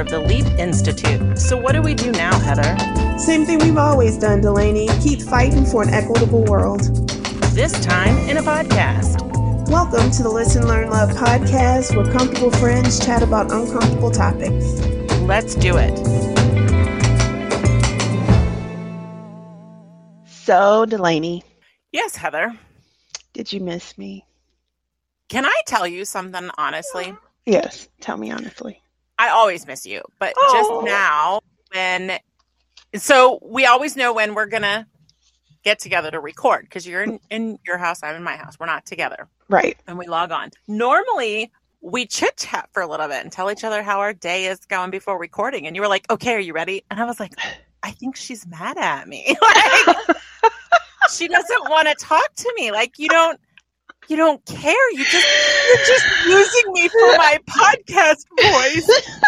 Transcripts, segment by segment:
of the Leap Institute. So, what do we do now, Heather? Same thing we've always done, Delaney. Keep fighting for an equitable world. This time in a podcast. Welcome to the Listen, Learn, Love podcast, where comfortable friends chat about uncomfortable topics. Let's do it. So, Delaney, Yes, Heather. did you miss me? Can I tell you something honestly? Yes, tell me honestly. I always miss you, but Oh. just now when so we always know when we're gonna get together to record because you're in, in your house, I'm in my house. We're not together. Right. and we log on. Normally, we chit chat for a little bit and tell each other how our day is going before recording. And you were like, "Okay, are you ready?" And I was like, "I think she's mad at me. like, she doesn't want to talk to me. Like, you don't." You don't care. You just you're just using me for my podcast voice.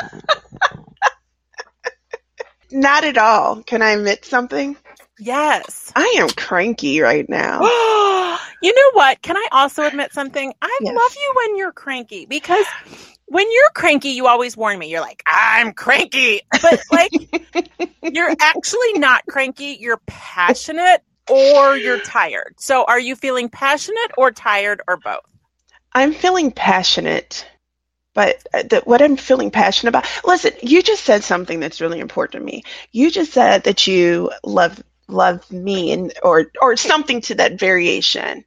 Not at all. Can I admit something? Yes. I am cranky right now. you know what? Can I also admit something? I Yes. love you when you're cranky because when you're cranky, you always warn me. You're like, I'm cranky. But like, you're actually not cranky. You're passionate or you're tired. So are you feeling passionate or tired or both? I'm feeling passionate, but uh, the, what I'm feeling passionate about. Listen, you just said something that's really important to me. You just said that you love love me and or or something to that variation,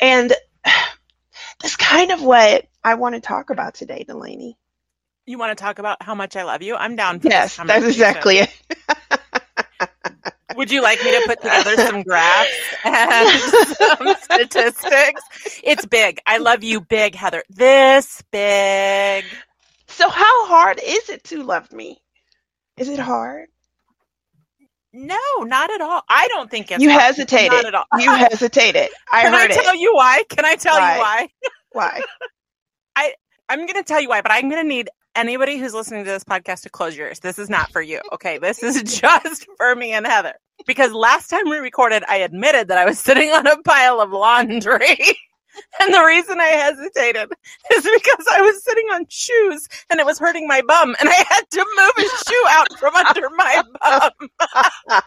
and that's kind of what I want to talk about today, Delaney. You want to talk about how much I love you? I'm down for that. Yes, that's exactly it. Would you like me to put together some graphs and some statistics? It's big. I love you big, Heather. This big. So, how hard is it to love me? Is it hard? No, not at all. I don't think it's you hard. hesitated. Not at all. You hesitated. I heard. Can I tell it. you why? Can I tell Why? you why? Why? I'm going to tell you why, but I'm going to need anybody who's listening to this podcast to close your ears. This is not for you. Okay. This is just for me and Heather. Because last time we recorded, I admitted that I was sitting on a pile of laundry. And the reason I hesitated is because I was sitting on shoes and it was hurting my bum and I had to move a shoe out from under my bum.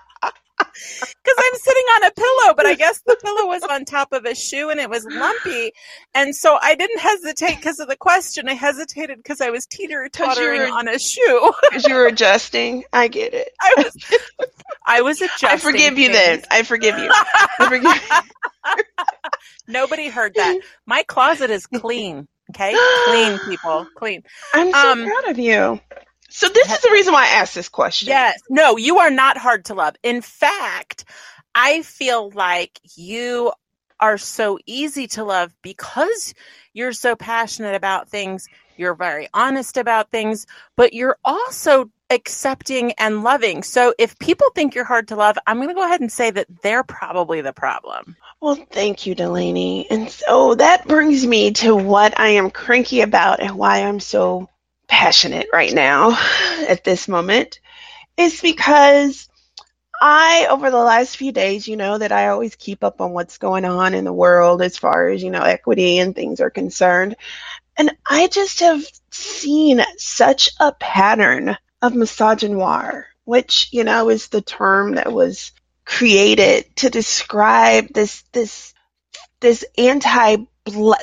Because I'm sitting on a pillow, but I guess the pillow was on top of a shoe and it was lumpy. And so I didn't hesitate because of the question. I hesitated because I was teeter tottering on a shoe. Because you were adjusting. I get it. I was, I was adjusting. I forgive you then. I forgive you. I forgive Nobody heard that. My closet is clean. Okay, clean people, clean. I'm so Um, proud of you. So this is the reason why I asked this question. Yes. No, you are not hard to love. In fact, I feel like you are so easy to love because you're so passionate about things. You're very honest about things, but you're also accepting and loving. So if people think you're hard to love, I'm going to go ahead and say that they're probably the problem. Well, thank you, Delaney. And so oh, that brings me to what I am cranky about and why I'm so passionate right now at this moment is because I, over the last few days, you know, that I always keep up on what's going on in the world as far as, you know, equity and things are concerned. And I just have seen such a pattern of misogynoir, which, you know, is the term that was created to describe this, this, this anti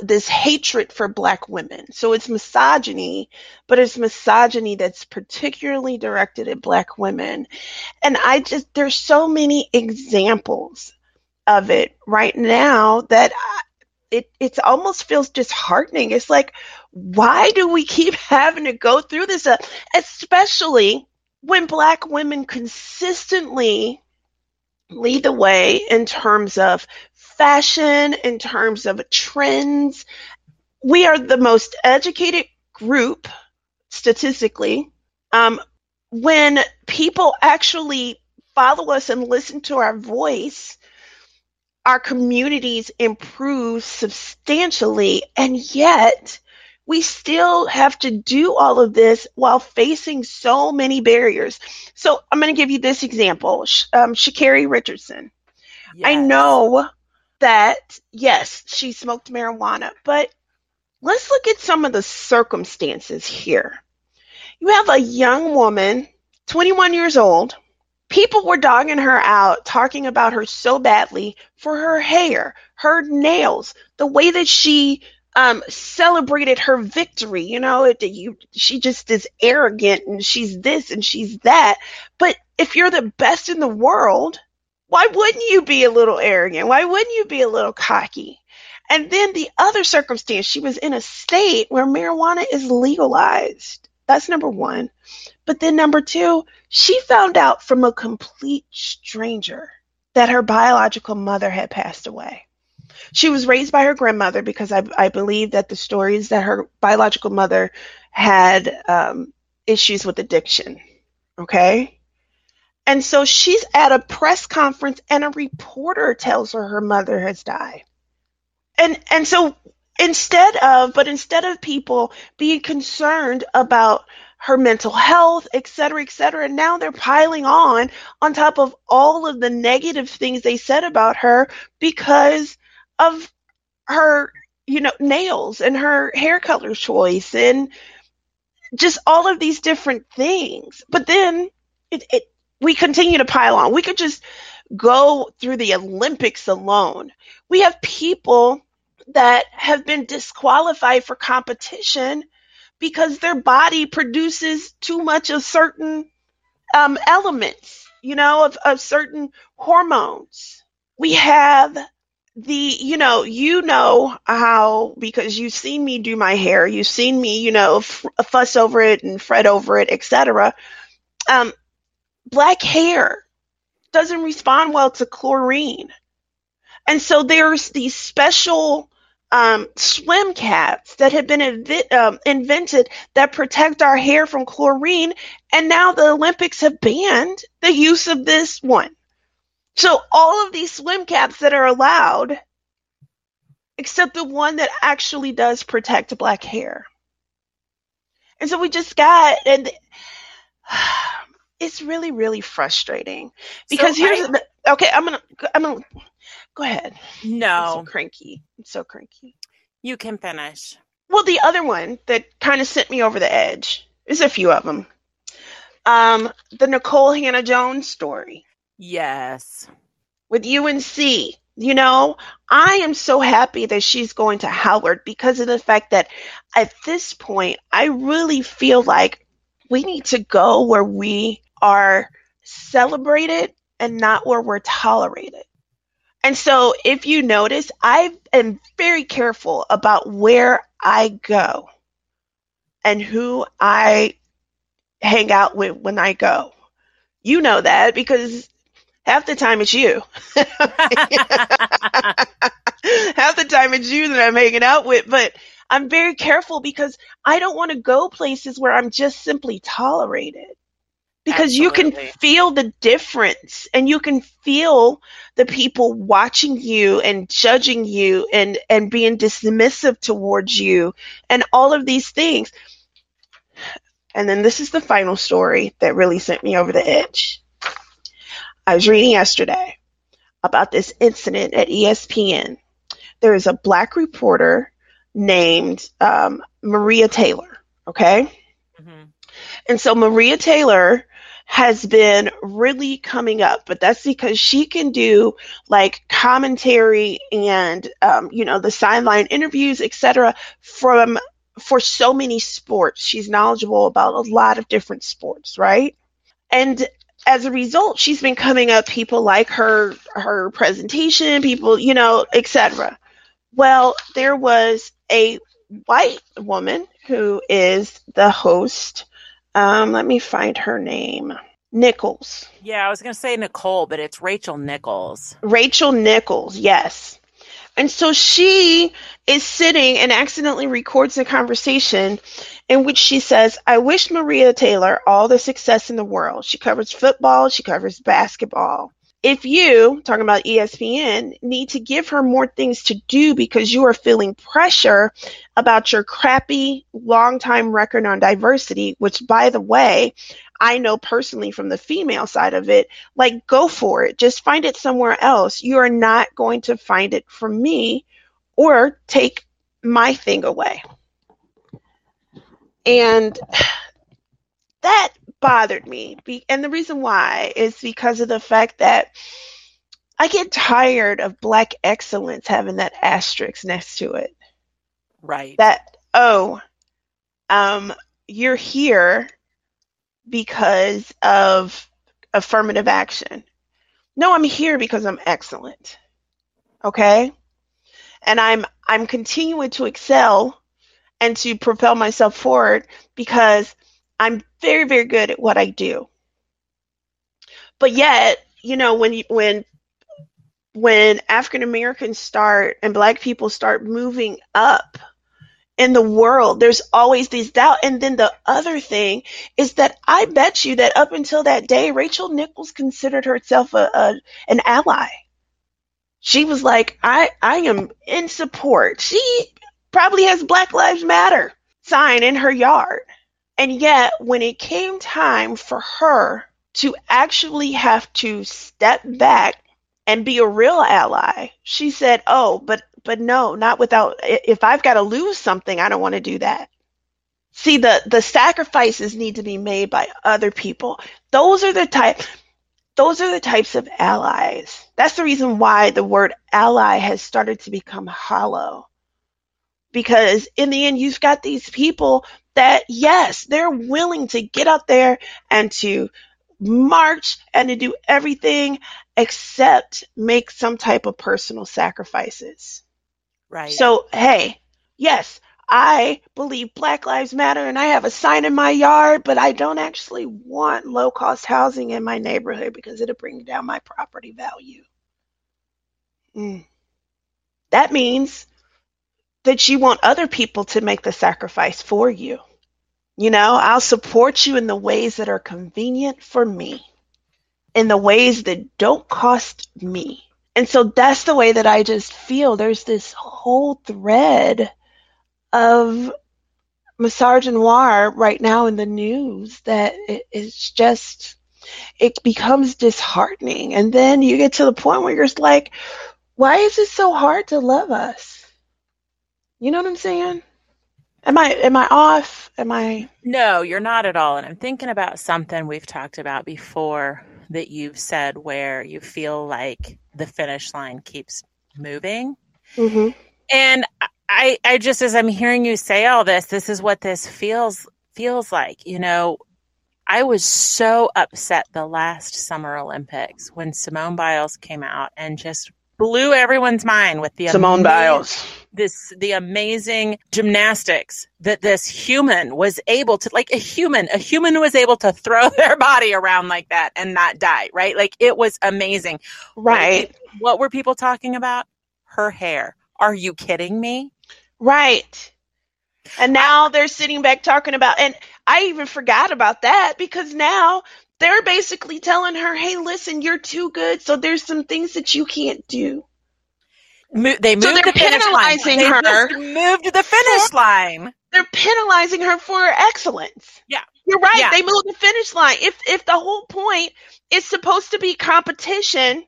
this hatred for black women. So it's misogyny, but it's misogyny that's particularly directed at black women. And I just, there's so many examples of it right now that I, it, it almost feels disheartening. It's like, why do we keep having to go through this? Uh, especially when black women consistently lead the way in terms of fashion, in terms of trends. We are the most educated group statistically. Um, when people actually follow us and listen to our voice, our communities improve substantially, and yet we still have to do all of this while facing so many barriers. So I'm going to give you this example. Um, Sha'Carri Richardson. I know that, yes, she smoked marijuana, but let's look at some of the circumstances here. You have a young woman, 21 years old. People were dogging her out, talking about her so badly for her hair, her nails, the way that she um, celebrated her victory. You know, it, you, she just is arrogant and she's this and she's that. But if you're the best in the world, why wouldn't you be a little arrogant? Why wouldn't you be a little cocky? And then the other circumstance, she was in a state where marijuana is legalized. That's number one. But then number two, she found out from a complete stranger that her biological mother had passed away. She was raised by her grandmother because I, I believe that the stories that her biological mother had um, issues with addiction. Okay. And so she's at a press conference and a reporter tells her her mother has died. And and so instead of but instead of people being concerned about her mental health, et cetera, et cetera. And Now they're piling on on top of all of the negative things they said about her because of her, you know, nails and her hair color choice and just all of these different things. But then it, it we continue to pile on. We could just go through the Olympics alone. We have people that have been disqualified for competition because their body produces too much of certain um, elements, you know, of, of certain hormones. We have the you know you know how because you've seen me do my hair you've seen me you know f- fuss over it and fret over it etc um black hair doesn't respond well to chlorine. And so there's these special um, swim caps that have been invi- um, invented that protect our hair from chlorine. And now the olympics have banned the use of this one so all of these swim caps that are allowed, except the one that actually does protect black hair. And so we just got and it's really really frustrating. Because so here's I, the, okay i'm gonna i'm gonna go ahead. No. I'm so cranky. I'm so cranky. You can finish. Well the other one that kind of sent me over the edge is a few of them um the Nikole Hannah-Jones story Yes. With UNC, you know, I am so happy that she's going to Howard because of the fact that at this point, I really feel like we need to go where we are celebrated and not where we're tolerated. And so, if you notice, I am very careful about where I go and who I hang out with when I go. You know that because half the time it's you. half the time it's you that I'm hanging out with, but I'm very careful because I don't want to go places where I'm just simply tolerated. Because Absolutely. you can feel the difference and you can feel the people watching you and judging you and, and being dismissive towards you and all of these things. And then this is the final story that really sent me over the edge. I was reading yesterday about this incident at ESPN. There is a black reporter named um, Maria Taylor. Okay. Mm-hmm. And so Maria Taylor has been really coming up, but that's because she can do like commentary and um, you know the sideline interviews, etc. From for so many sports. She's knowledgeable about a lot of different sports, right? And as a result, she's been coming up people like her her presentation, people, you know, etc. Well, there was a white woman who is the host. Um, let me find her name. Nichols. Yeah, I was going to say Nicole, but it's Rachel Nichols. Rachel Nichols, yes. And so she is sitting and accidentally records a conversation in which she says, I wish Maria Taylor all the success in the world. She covers football, she covers basketball. If you, talking about ESPN, need to give her more things to do because you are feeling pressure about your crappy long time record on diversity, which by the way, I know personally from the female side of it, like go for it. Just find it somewhere else. You are not going to find it from me or take my thing away. And that bothered me. Be- and the reason why is because of the fact that I get tired of black excellence having that asterisk next to it. Right. That, oh, um, you're here because of affirmative action. No, I'm here because I'm excellent. Okay? And I'm I'm continuing to excel and to propel myself forward because I'm very very good at what I do. But yet, you know, when you, when when African Americans start and black people start moving up in the world, there's always these doubt. And then the other thing is that I bet you that up until that day, Rachel Nichols considered herself a, a an ally. She was like, I, I am in support. She probably has Black Lives Matter sign in her yard. And yet, when it came time for her to actually have to step back and be a real ally, she said, "Oh, but but no, not without if I've got to lose something, I don't want to do that." See, the the sacrifices need to be made by other people. Those are the type those are the types of allies. That's the reason why the word ally has started to become hollow. Because in the end, you've got these people that, yes, they're willing to get out there and to march and to do everything except make some type of personal sacrifices. right. So, hey, yes, I believe Black Lives Matter and I have a sign in my yard, but I don't actually want low cost housing in my neighborhood because it'll bring down my property value. Mm. That means that you want other people to make the sacrifice for you. You know, I'll support you in the ways that are convenient for me, in the ways that don't cost me. And so that's the way that I just feel. There's this whole thread of misogynoir right now in the news that it is just it becomes disheartening and then you get to the point where you're just like why is it so hard to love us you know what i'm saying am i am i off am i No, you're not at all. And I'm thinking about something we've talked about before that you've said where you feel like the finish line keeps moving. mm-hmm. And I, I just, as I'm hearing you say all this, this is what this feels feels like. You know, I was so upset the last Summer Olympics when Simone Biles came out and just blew everyone's mind with the simone amazing- biles. this the amazing gymnastics that this human was able to like a human a human was able to throw their body around like that and not die right? Like it was amazing. Right. What were people talking about? Her hair. Are you kidding me? Right. And now they're sitting back talking about, and I even forgot about that because now they're basically telling her, hey, listen, you're too good. So there's some things that you can't do. Mo- they moved So they're the finish line. penalizing They her just moved the finish line They're penalizing her for her excellence. Yeah. You're right. Yeah. They moved the finish line. If if the whole point is supposed to be competition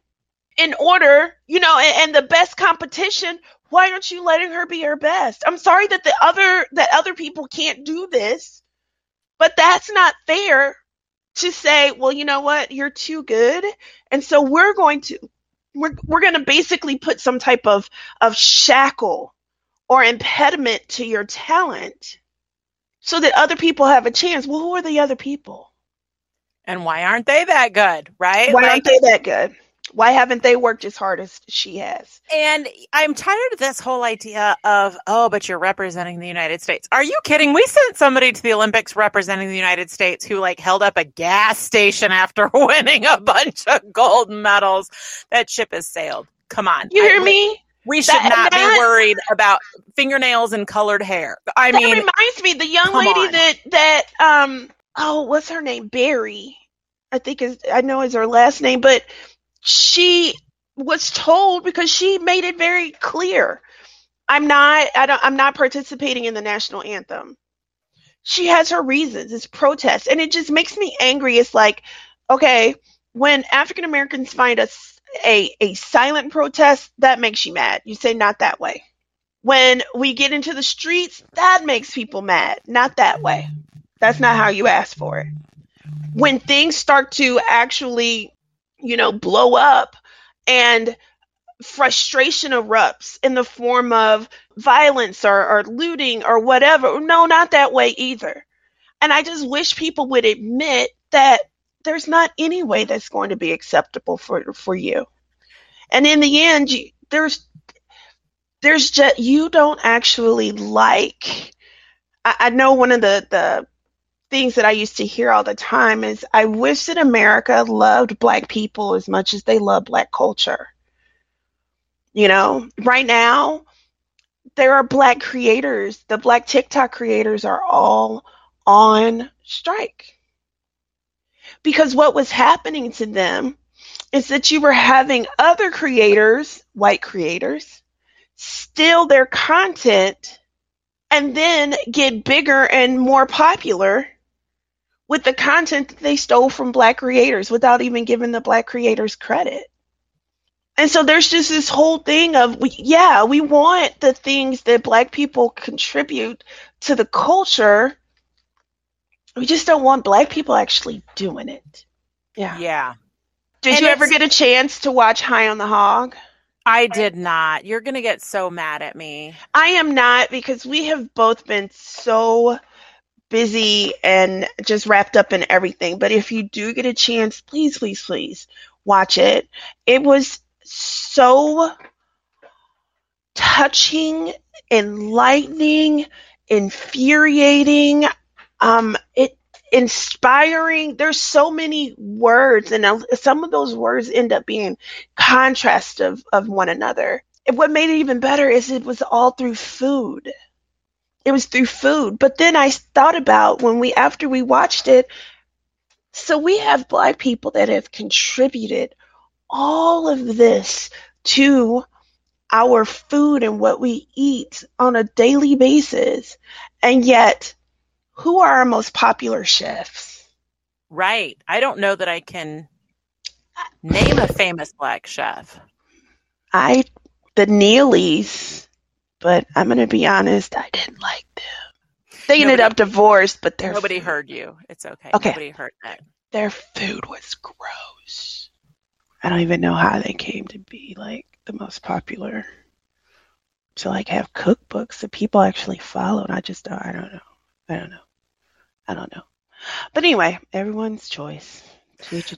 in order, you know, and, and the best competition, why aren't you letting her be her best? I'm sorry that the other that other people can't do this, but that's not fair to say, well, you know what, you're too good, and so we're going to we're we're going to basically put some type of of shackle or impediment to your talent so that other people have a chance. Well, who are the other people? and why aren't they that good right Why Like- aren't they that good? Why haven't they worked as hard as she has? And I'm tired of this whole idea of, oh, but you're representing the United States. Are you kidding? We sent somebody to the Olympics representing the United States who like held up a gas station after winning a bunch of gold medals. That ship has sailed. Come on. You hear we- me? We should That- not that- be worried about fingernails and colored hair. I that mean, reminds me, the young lady on. that that um oh, what's her name? Berry. I think is I know is her last name, but she was told because she made it very clear. I'm not I don't I'm not participating in the national anthem. She has her reasons. It's protest. And it just makes me angry. It's like, okay, when African Americans find us a a silent protest, that makes you mad. You say not that way. When we get into the streets, that makes people mad. Not that way. That's not how you ask for it. When things start to actually, you know, blow up and frustration erupts in the form of violence or, or looting or whatever. No, not that way either. And I just wish people would admit that there's not any way that's going to be acceptable for for you. And in the end, you, there's there's just you don't actually like. I, I know one of the the things that I used to hear all the time is I wish that America loved black people as much as they love black culture. You know, right now there are black creators, the black TikTok creators are all on strike. Because what was happening to them is that you were having other creators, white creators, steal their content and then get bigger and more popular with the content that they stole from black creators without even giving the black creators credit. And so there's just this whole thing of, yeah, we want the things that black people contribute to the culture. We just don't want black people actually doing it. Yeah. Yeah. Did And you ever get a chance to watch High on the Hog? I did not. You're going to get so mad at me. I am not because we have both been so busy and just wrapped up in everything. But if you do get a chance, please, please, please watch it. It was so touching, enlightening, infuriating. Um, it inspiring. There's so many words, and some of those words end up being contrast of, of one another. And what made it even better is it was all through food. It was through food. But then I thought about when we, after we watched it, so we have black people that have contributed all of this to our food and what we eat on a daily basis. And yet, who are our most popular chefs? Right. I don't know that I can name a famous black chef. I, the Neelys, but I'm going to be honest, I didn't like them. They ended up divorced, but their Nobody food, heard you. It's okay. Okay. Nobody heard that. their food was gross. I don't even know how they came to be like the most popular. To like have cookbooks that people actually followed. I just don't, I don't know. I don't know. I don't know. But anyway, everyone's choice.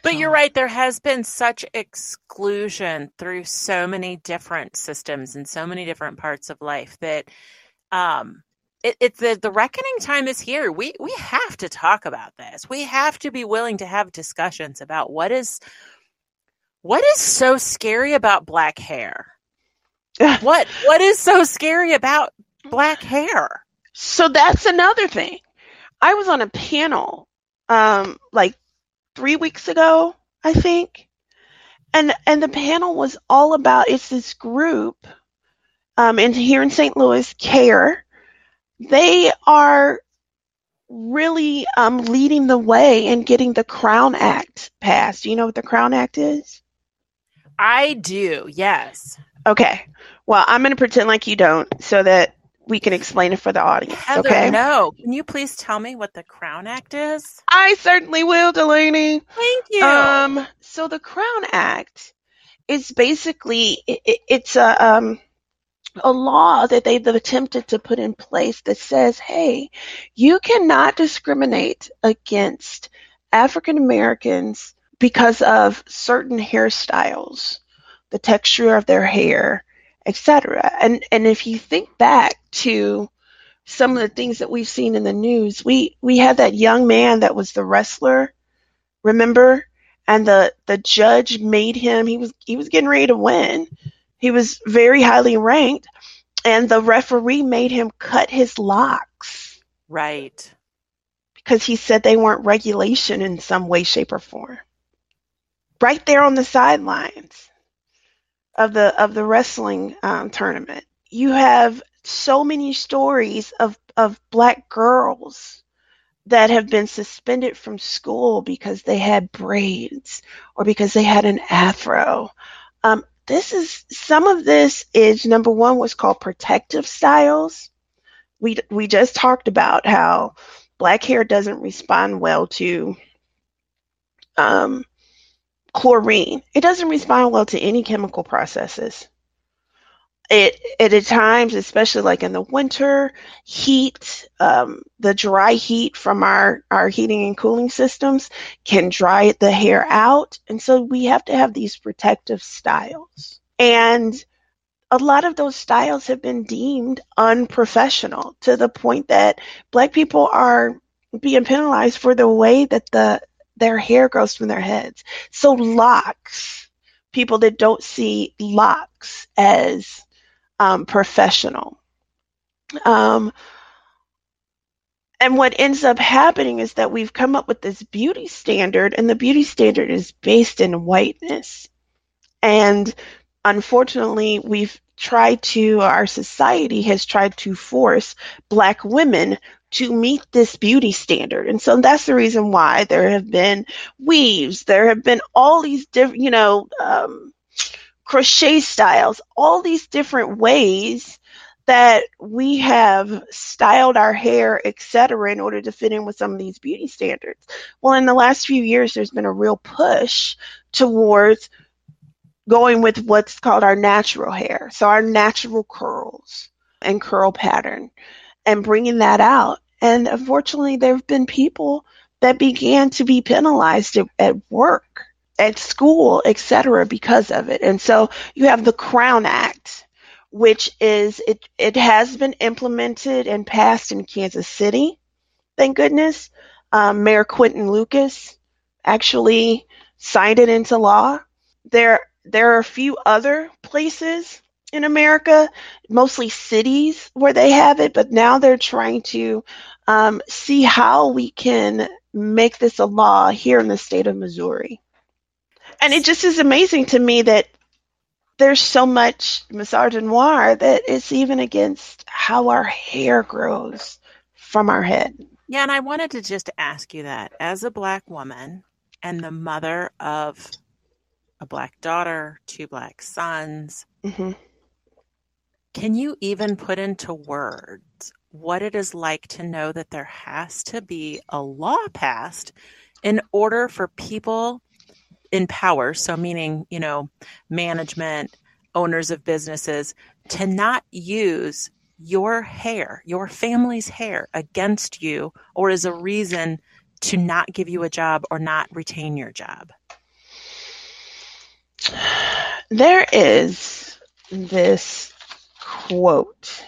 But you're right. There has been such exclusion through so many different systems and so many different parts of life that um, it, it's the, the reckoning time is here. We we have to talk about this. We have to be willing to have discussions about what is what is so scary about black hair. What what is so scary about black hair? So that's another thing. I was on a panel um like 3 weeks ago, I think. And and the panel was all about it's this group um and here in St. Louis, CARE. They are really um leading the way in getting the Crown Act passed. Do you know what the Crown Act is? I do. Yes. Okay. Well, I'm going to pretend like you don't so that we can explain it for the audience, Heather, okay? no. Can you please tell me what the Crown Act is? I certainly will, Delaney. Thank you. Um, so the Crown Act is basically it, it- it's a um a law that they've attempted to put in place that says, hey, you cannot discriminate against African Americans because of certain hairstyles, the texture of their hair, etc. And and if you think back to some of the things that we've seen in the news, we we had that young man that was the wrestler, remember? And the the judge made him he was he was getting ready to win. He was very highly ranked and the referee made him cut his locks right. because he said they weren't regulation in some way shape or form. Right there on the sidelines of the of the wrestling um, tournament. You have so many stories of of black girls that have been suspended from school because they had braids or because they had an afro. Um, this is some of this is number one what's called protective styles. We we just talked about how black hair doesn't respond well to um, chlorine. It doesn't respond well to any chemical processes. It, it at times, especially like in the winter, heat, um, the dry heat from our, our heating and cooling systems can dry the hair out. And so we have to have these protective styles. And a lot of those styles have been deemed unprofessional to the point that black people are being penalized for the way that the their hair grows from their heads. So locks, people that don't see locks as um, professional. Um, and what ends up happening is that we've come up with this beauty standard, and the beauty standard is based in whiteness. And unfortunately, we've tried to, our society has tried to force Black women to meet this beauty standard. And so that's the reason why there have been weaves, there have been all these different, you know, um, crochet styles, all these different ways that we have styled our hair, etc., in order to fit in with some of these beauty standards. Well, in the last few years, there's been a real push towards going with what's called our natural hair. So, our natural curls and curl pattern, and bringing that out. And unfortunately, there have been people that began to be penalized at, at work, at school, etc., because of it. And so you have the Crown Act, which is it. It has been implemented and passed in Kansas City. Thank goodness. Um, Mayor Quinton Lucas actually signed it into law. There, there are a few other places in America, mostly cities where they have it, but now they're trying to um, see how we can make this a law here in the state of Missouri. And it just is amazing to me that there's so much misogynoir that it's even against how our hair grows from our head. Yeah, and I wanted to just ask you that as a black woman and the mother of a black daughter, two black sons, hmm can you even put into words what it is like to know that there has to be a law passed in order for people in power, so meaning, you know, management, owners of businesses, to not use your hair, your family's hair against you or as a reason to not give you a job or not retain your job? There is this quote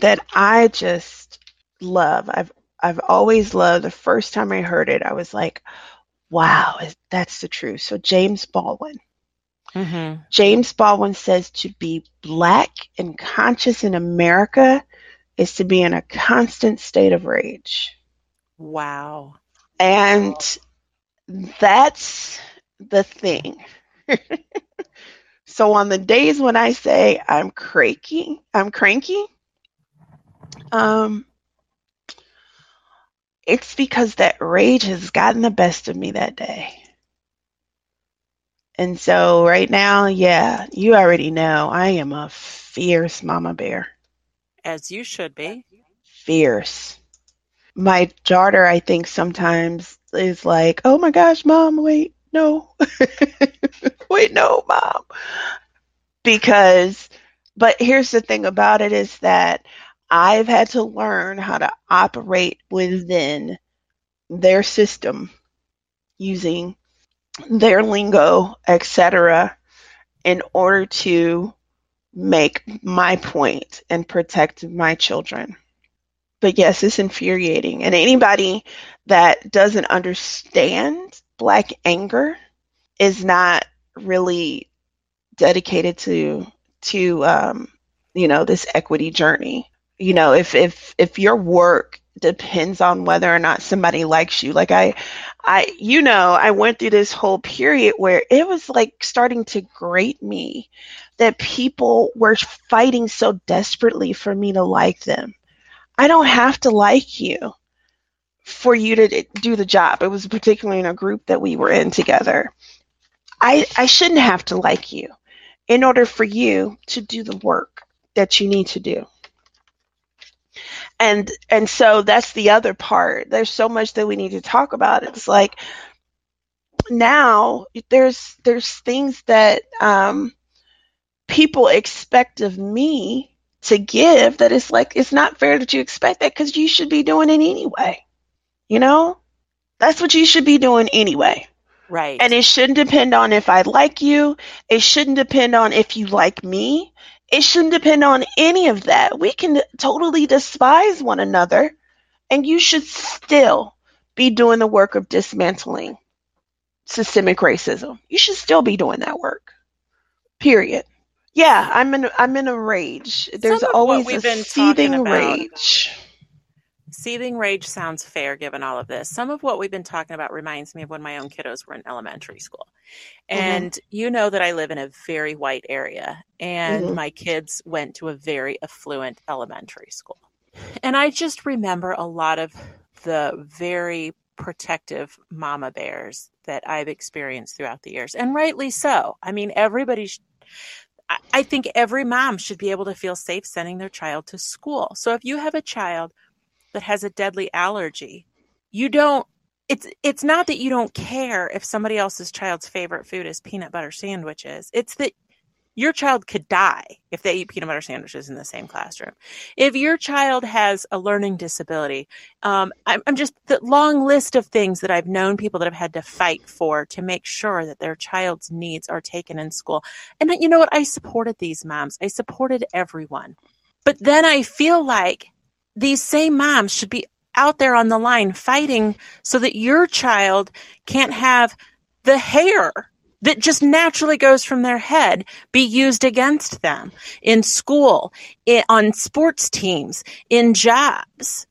that I just love. I've I've always loved. The first time I heard it, I was like, "Wow, that's the truth." So James Baldwin. Mm-hmm. James Baldwin says to be black and conscious in America is to be in a constant state of rage. Wow. And that's the thing. so on the days when I say I'm cranky, I'm cranky, um, it's because that rage has gotten the best of me that day. And so right now, yeah, you already know I am a fierce mama bear. As you should be. Fierce. My daughter, I think sometimes is like, oh my gosh, mom, wait, no. wait, no, mom. Because, but here's the thing about it is that I've had to learn how to operate within their system using their lingo, etc., in order to make my point and protect my children. But yes, it's infuriating. And anybody that doesn't understand black anger is not really dedicated to to um, you know this equity journey. You know, if if if your work depends on whether or not somebody likes you, like I I you know, I went through this whole period where it was like starting to grate me that people were fighting so desperately for me to like them. I don't have to like you for you to do the job. It was particularly in a group that we were in together. I I shouldn't have to like you in order for you to do the work that you need to do. And and so that's the other part. There's so much that we need to talk about. It's like now there's there's things that um, people expect of me to give that it's like it's not fair that you expect that because you should be doing it anyway. You know, that's what you should be doing anyway. Right. And it shouldn't depend on if I like you. It shouldn't depend on if you like me. It shouldn't depend on any of that. We can totally despise one another, and you should still be doing the work of dismantling systemic racism. You should still be doing that work. Period. Yeah, I'm in I'm in a rage. There's Some of what always a seething about- rage. Seething rage sounds fair given all of this. Some of what we've been talking about reminds me of when my own kiddos were in elementary school. Mm-hmm. And you know that I live in a very white area, and Mhm. my kids went to a very affluent elementary school. And I just remember a lot of the very protective mama bears that I've experienced throughout the years, and rightly so. I mean, everybody. Sh- I think every mom should be able to feel safe sending their child to school. So if you have a child that has a deadly allergy, you don't it's it's not that you don't care if somebody else's child's favorite food is peanut butter sandwiches. It's that your child could die if they eat peanut butter sandwiches in the same classroom. If your child has a learning disability, um, I'm, I'm just the long list of things that I've known people that have had to fight for to make sure that their child's needs are taken in school. And you know what? I supported these moms. I supported everyone. But then I feel like these same moms should be out there on the line fighting so that your child can't have the hair that just naturally goes from their head be used against them in school, i on sports teams, in jobs.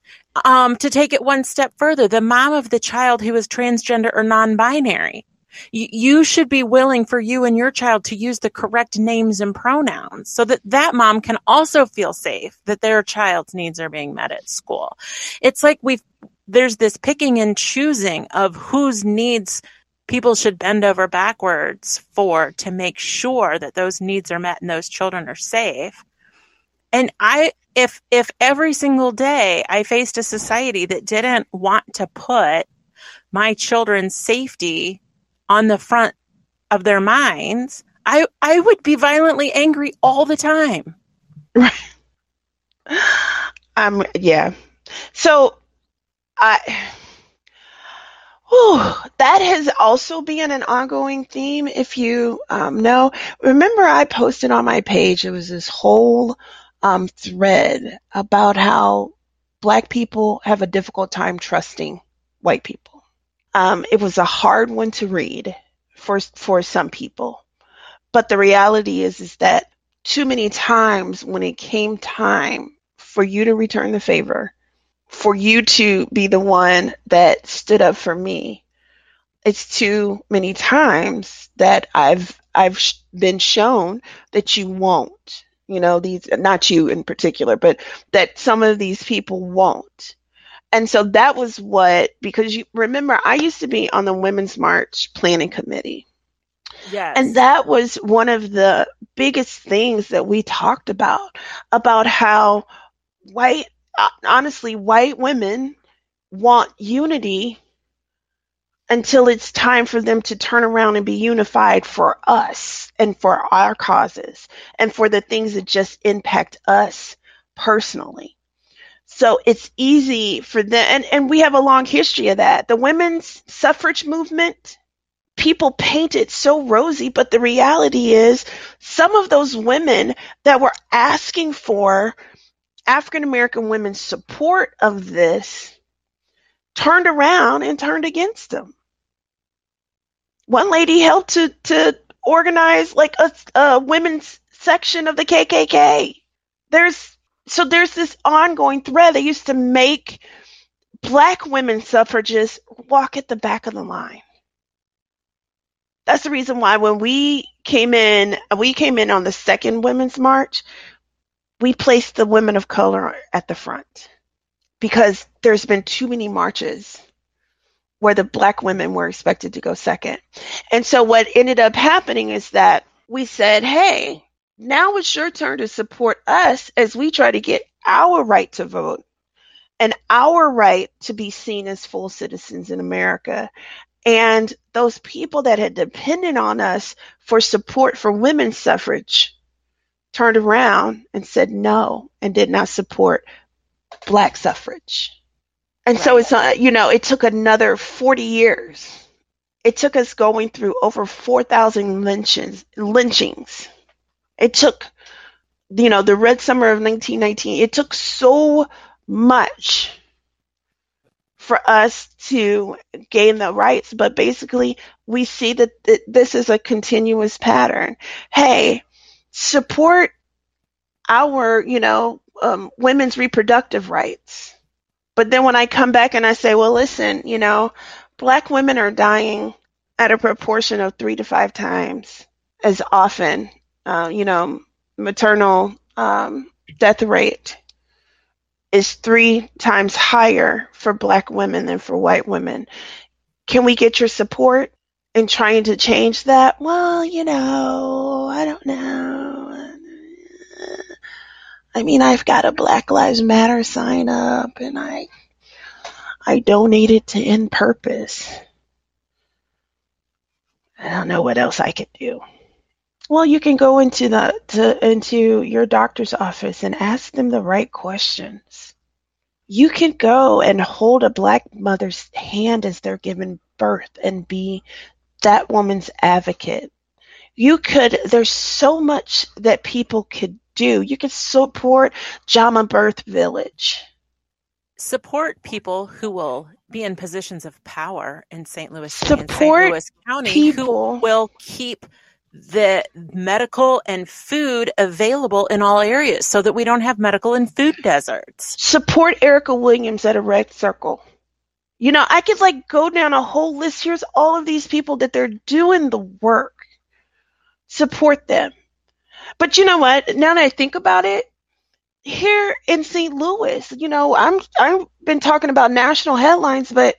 Um, to take it one step further, the mom of the child who is transgender or non-binary, y- you should be willing for you and your child to use the correct names and pronouns so that that mom can also feel safe that their child's needs are being met at school. It's like we've there's this picking and choosing of whose needs people should bend over backwards for to make sure that those needs are met and those children are safe. And I if if every single day I faced a society that didn't want to put my children's safety on the front of their minds, I I would be violently angry all the time. Um, yeah. So, I, whew, that has also been an ongoing theme. If you um, know, remember, I posted on my page. It was this whole um, thread about how Black people have a difficult time trusting white people. Um, it was a hard one to read for for some people, but the reality is is that too many times when it came time for you to return the favor, for you to be the one that stood up for me. It's too many times that I've I've been shown that you won't. You know, these not you in particular, but that some of these people won't. And so that was what because you remember I used to be on the Women's March planning committee. Yes. And that was one of the biggest things that we talked about about how white, uh, honestly, white women want unity until it's time for them to turn around and be unified for us and for our causes and for the things that just impact us personally. So it's easy for them, and, and we have a long history of that. The women's suffrage movement, people paint it so rosy, but the reality is some of those women that were asking for African American women's support of this turned around and turned against them. One lady helped to, to organize like a, a women's section of the KKK. There's so there's this ongoing thread. They used to make black women suffragists walk at the back of the line. That's the reason why when we came in, uh, we came in on the second women's march, we placed the women of color at the front because there's been too many marches where the black women were expected to go second. And so what ended up happening is that we said, hey, now it's your turn to support us as we try to get our right to vote and our right to be seen as full citizens in America. And those people that had depended on us for support for women's suffrage turned around and said no and did not support black suffrage. And right. so it's not, you know, it took another 40 years. It took us going through over 4,000 lynchings, lynchings. It took, you know, the Red Summer of 1919. It took so much for us to gain the rights, but basically we see that th- this is a continuous pattern. Hey, support our, you know, um, women's reproductive rights. But then when I come back and I say, well, listen, you know, black women are dying at a proportion of three to five times as often, uh, you know, maternal um, death rate is three times higher for black women than for white women. Can we get your support in trying to change that? Well, you know, I don't know. I mean, I've got a Black Lives Matter sign up and I I donated to In Purpose. I don't know what else I could do. Well, you can go into the to, into your doctor's office and ask them the right questions. You can go and hold a black mother's hand as they're giving birth and be that woman's advocate. You could there's so much that people could do. You could support Jamaa Birth Village. Support people who will be in positions of power in St. Louis support St. Louis County people. who will keep the medical and food available in all areas so that we don't have medical and food deserts. Support Erica Williams at a red circle. You know, I could like go down a whole list. Here's all of these people that they're doing the work. Support them. But you know what? Now that I think about it, here in St. Louis, you know, I'm I've been talking about national headlines, but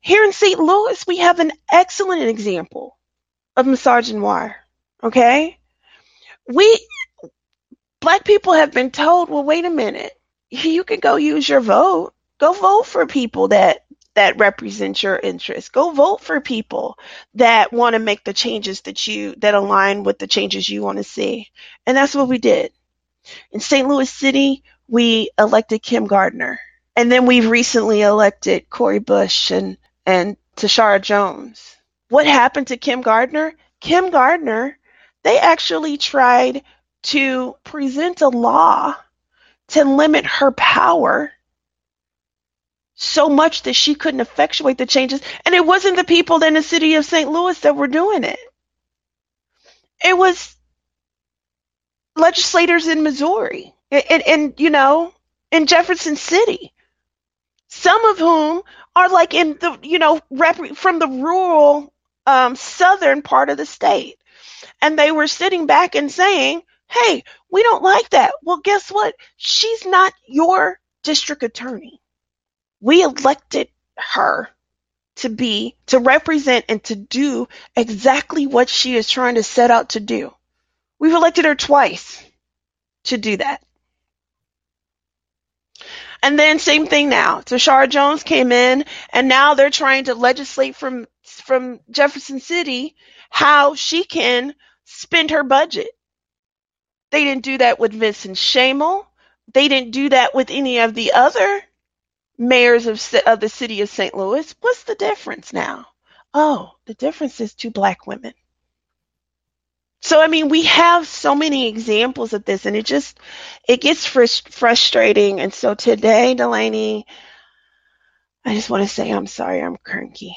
here in St. Louis, we have an excellent example of misogynoir. Okay? We black people have been told, well, wait a minute. You can go use your vote. Go vote for people that that represent your interests. Go vote for people that want to make the changes that you that align with the changes you want to see. And that's what we did. In St. Louis City, we elected Kim Gardner. And then we've recently elected Cori Bush and, and Tishaura Jones. What happened to Kim Gardner? Kim Gardner they actually tried to present a law to limit her power so much that she couldn't effectuate the changes. And it wasn't the people in the city of St. Louis that were doing it. It was legislators in Missouri and, and, you know, in Jefferson City, some of whom are like in the, you know, rep- from the rural um, southern part of the state and they were sitting back and saying, Hey, we don't like that. Well, guess what? She's not your district attorney. We elected her to be, to represent and to do exactly what she is trying to set out to do. We've elected her twice to do that. And then same thing now. Tishaura Jones came in and now they're trying to legislate from from Jefferson City how she can spend her budget. They didn't do that with Vincent Schoemehl. They didn't do that with any of the other mayors of, of the city of St. Louis. What's the difference now? Oh, the difference is two black women. So I mean, we have so many examples of this, and it just it gets frust- frustrating. And so today, Delaney, I just want to say I'm sorry. I'm cranky.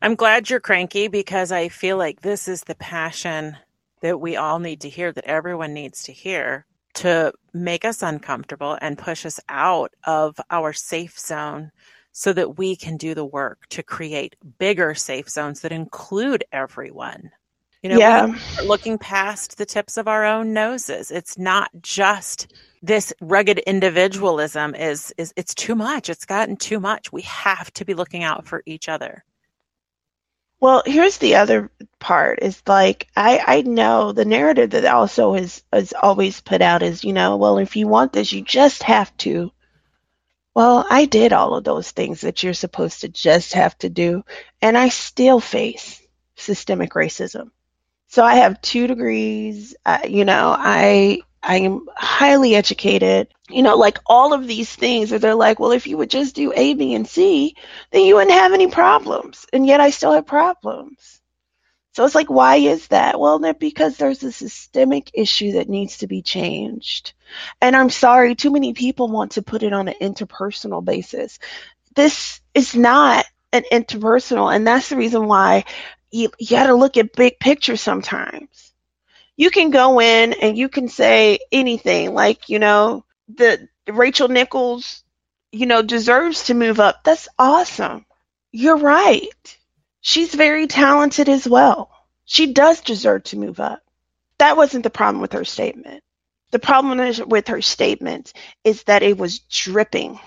I'm glad you're cranky because I feel like this is the passion that we all need to hear, that everyone needs to hear to make us uncomfortable and push us out of our safe zone so that we can do the work to create bigger safe zones that include everyone. You know, yeah. looking past the tips of our own noses. It's not just this rugged individualism is is it's too much. It's gotten too much. We have to be looking out for each other. Well, here's the other part is like I I know the narrative that also is is always put out is you know well if you want this you just have to. Well, I did all of those things that you're supposed to just have to do, and I still face systemic racism. So I have two degrees. Uh, you know, I I am highly educated. You know, like all of these things where they're like, well, if you would just do A, B, and C, then you wouldn't have any problems. And yet I still have problems. So it's like, why is that? Well, because there's a systemic issue that needs to be changed. And I'm sorry, too many people want to put it on an interpersonal basis. This is not an interpersonal, and that's the reason why you, you got to look at big picture sometimes. You can go in and you can say anything, like you know, the Rachel Nichols, you know, deserves to move up. That's awesome. You're right she's very talented as well. She does deserve to move up. That wasn't the problem with her statement. The problem with her statement is that it was dripping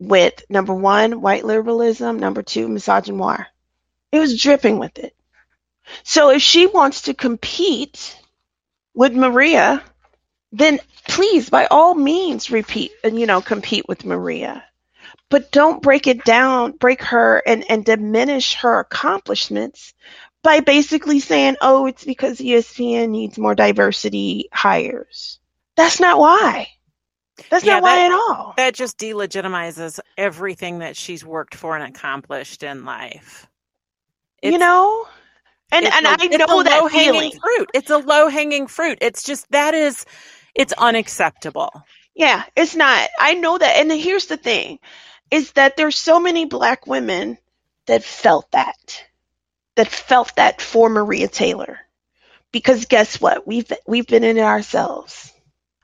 with number one, white liberalism, number two, misogynoir. It was dripping with it. So if she wants to compete with Maria, then please, by all means, repeat and you know compete with Maria but don't break it down, break her and, and diminish her accomplishments by basically saying, oh, it's because ESPN needs more diversity hires. That's not why. That's yeah, not why at all. That just delegitimizes everything that she's worked for and accomplished in life. It's, you know? And and a, I know that low hanging fruit. It's a low hanging fruit. It's just that is it's unacceptable. Yeah, it's not. I know that. And here's the thing is that there's so many black women that felt that, that felt that for Maria Taylor. Because guess what? We've we've been in it ourselves.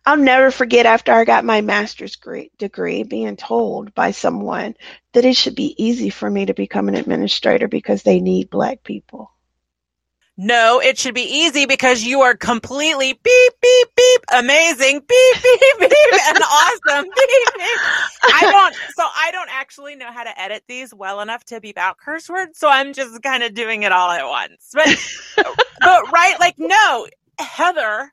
I'll never forget after I got my master's degree being told by someone that it should be easy for me to become an administrator because they need black people. No, it should be easy because you are completely beep, beep, beep, amazing, beep, beep, beep, and awesome, beep, beep. I don't, so I don't actually know how to edit these well enough to beep out curse words, so I'm just kind of doing it all at once. But, but right, like, no, Heather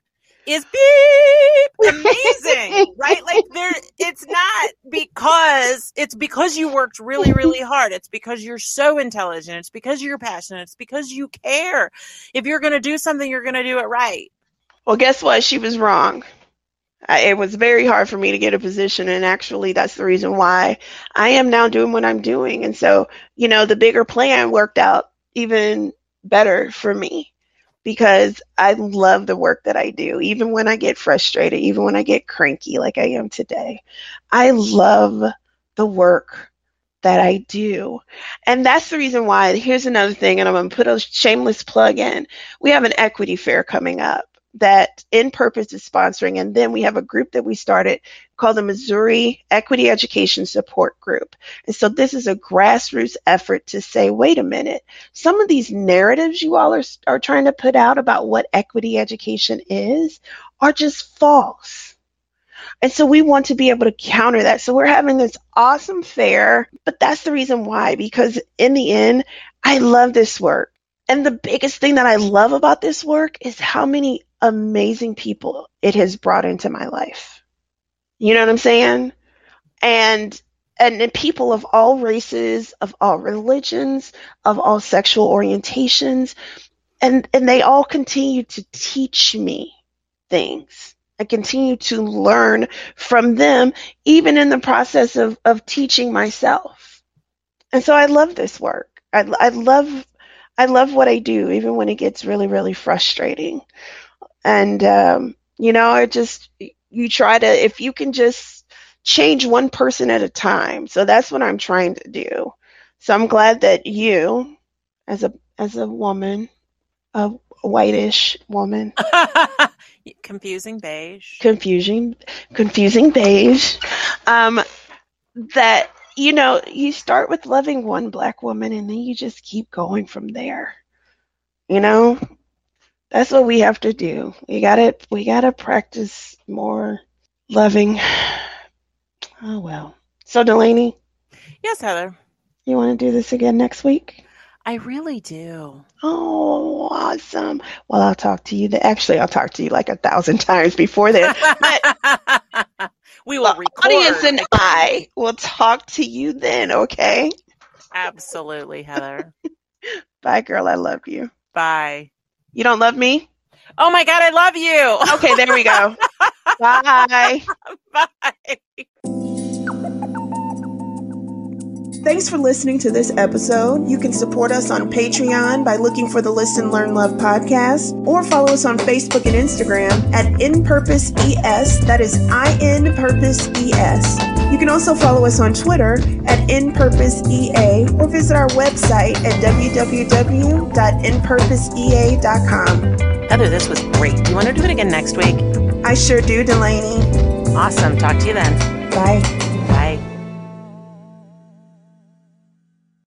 is beep amazing, right? Like there, it's not because it's because you worked really, really hard. It's because you're so intelligent. It's because you're passionate. It's because you care. If you're going to do something, you're going to do it right. Well, guess what? She was wrong. I, it was very hard for me to get a position, and actually, that's the reason why I am now doing what I'm doing. And so, you know, the bigger plan worked out even better for me because I love the work that I do. Even when I get frustrated, even when I get cranky like I am today, I love the work that I do. And that's the reason why. Here's another thing, and I'm going to put a shameless plug in. We have an equity fair coming up that In Purpose is sponsoring. And then we have a group that we started called the Missouri Equity Education Support Group. And so this is a grassroots effort to say, wait a minute, some of these narratives you all are, are trying to put out about what equity education is are just false. And so we want to be able to counter that. So we're having this awesome fair, but that's the reason why, because in the end, I love this work. And the biggest thing that I love about this work is how many amazing people it has brought into my life. You know what I'm saying? And and people of all races, of all religions, of all sexual orientations, and and they all continue to teach me things. I continue to learn from them, even in the process of, of teaching myself. And so I love this work. I, I love I love what I do, even when it gets really, really frustrating and um, you know it just you try to if you can just change one person at a time. So that's what i'm trying to do. So i'm glad that you as a as a woman a whitish woman. Confusing beige. Confusing confusing beige. Um that you know you start with loving one black woman and then you just keep going from there. You know that's what we have to do. We gotta we gotta practice more loving. Oh well. So Delaney. Yes, Heather. You want to do this again next week? I really do. Oh, awesome. Well, I'll talk to you. Th- Actually, I'll talk to you like a thousand times before then. But we will record. audience and I will talk to you then, okay? Absolutely, Heather. Bye, girl. I love you. Bye. You don't love me? Oh my God, I love you. Okay, there we go. Bye. Bye. Thanks for listening to this episode. You can support us on Patreon by looking for the Listen, Learn, Love podcast, or follow us on Facebook and Instagram at In Purpose ES. That is I N Purpose ES. You can also follow us on Twitter at In Purpose EA, or visit our website at www.inpurposeea.com. Heather, this was great. Do you want to do it again next week? I sure do, Delaney. Awesome. Talk to you then. Bye.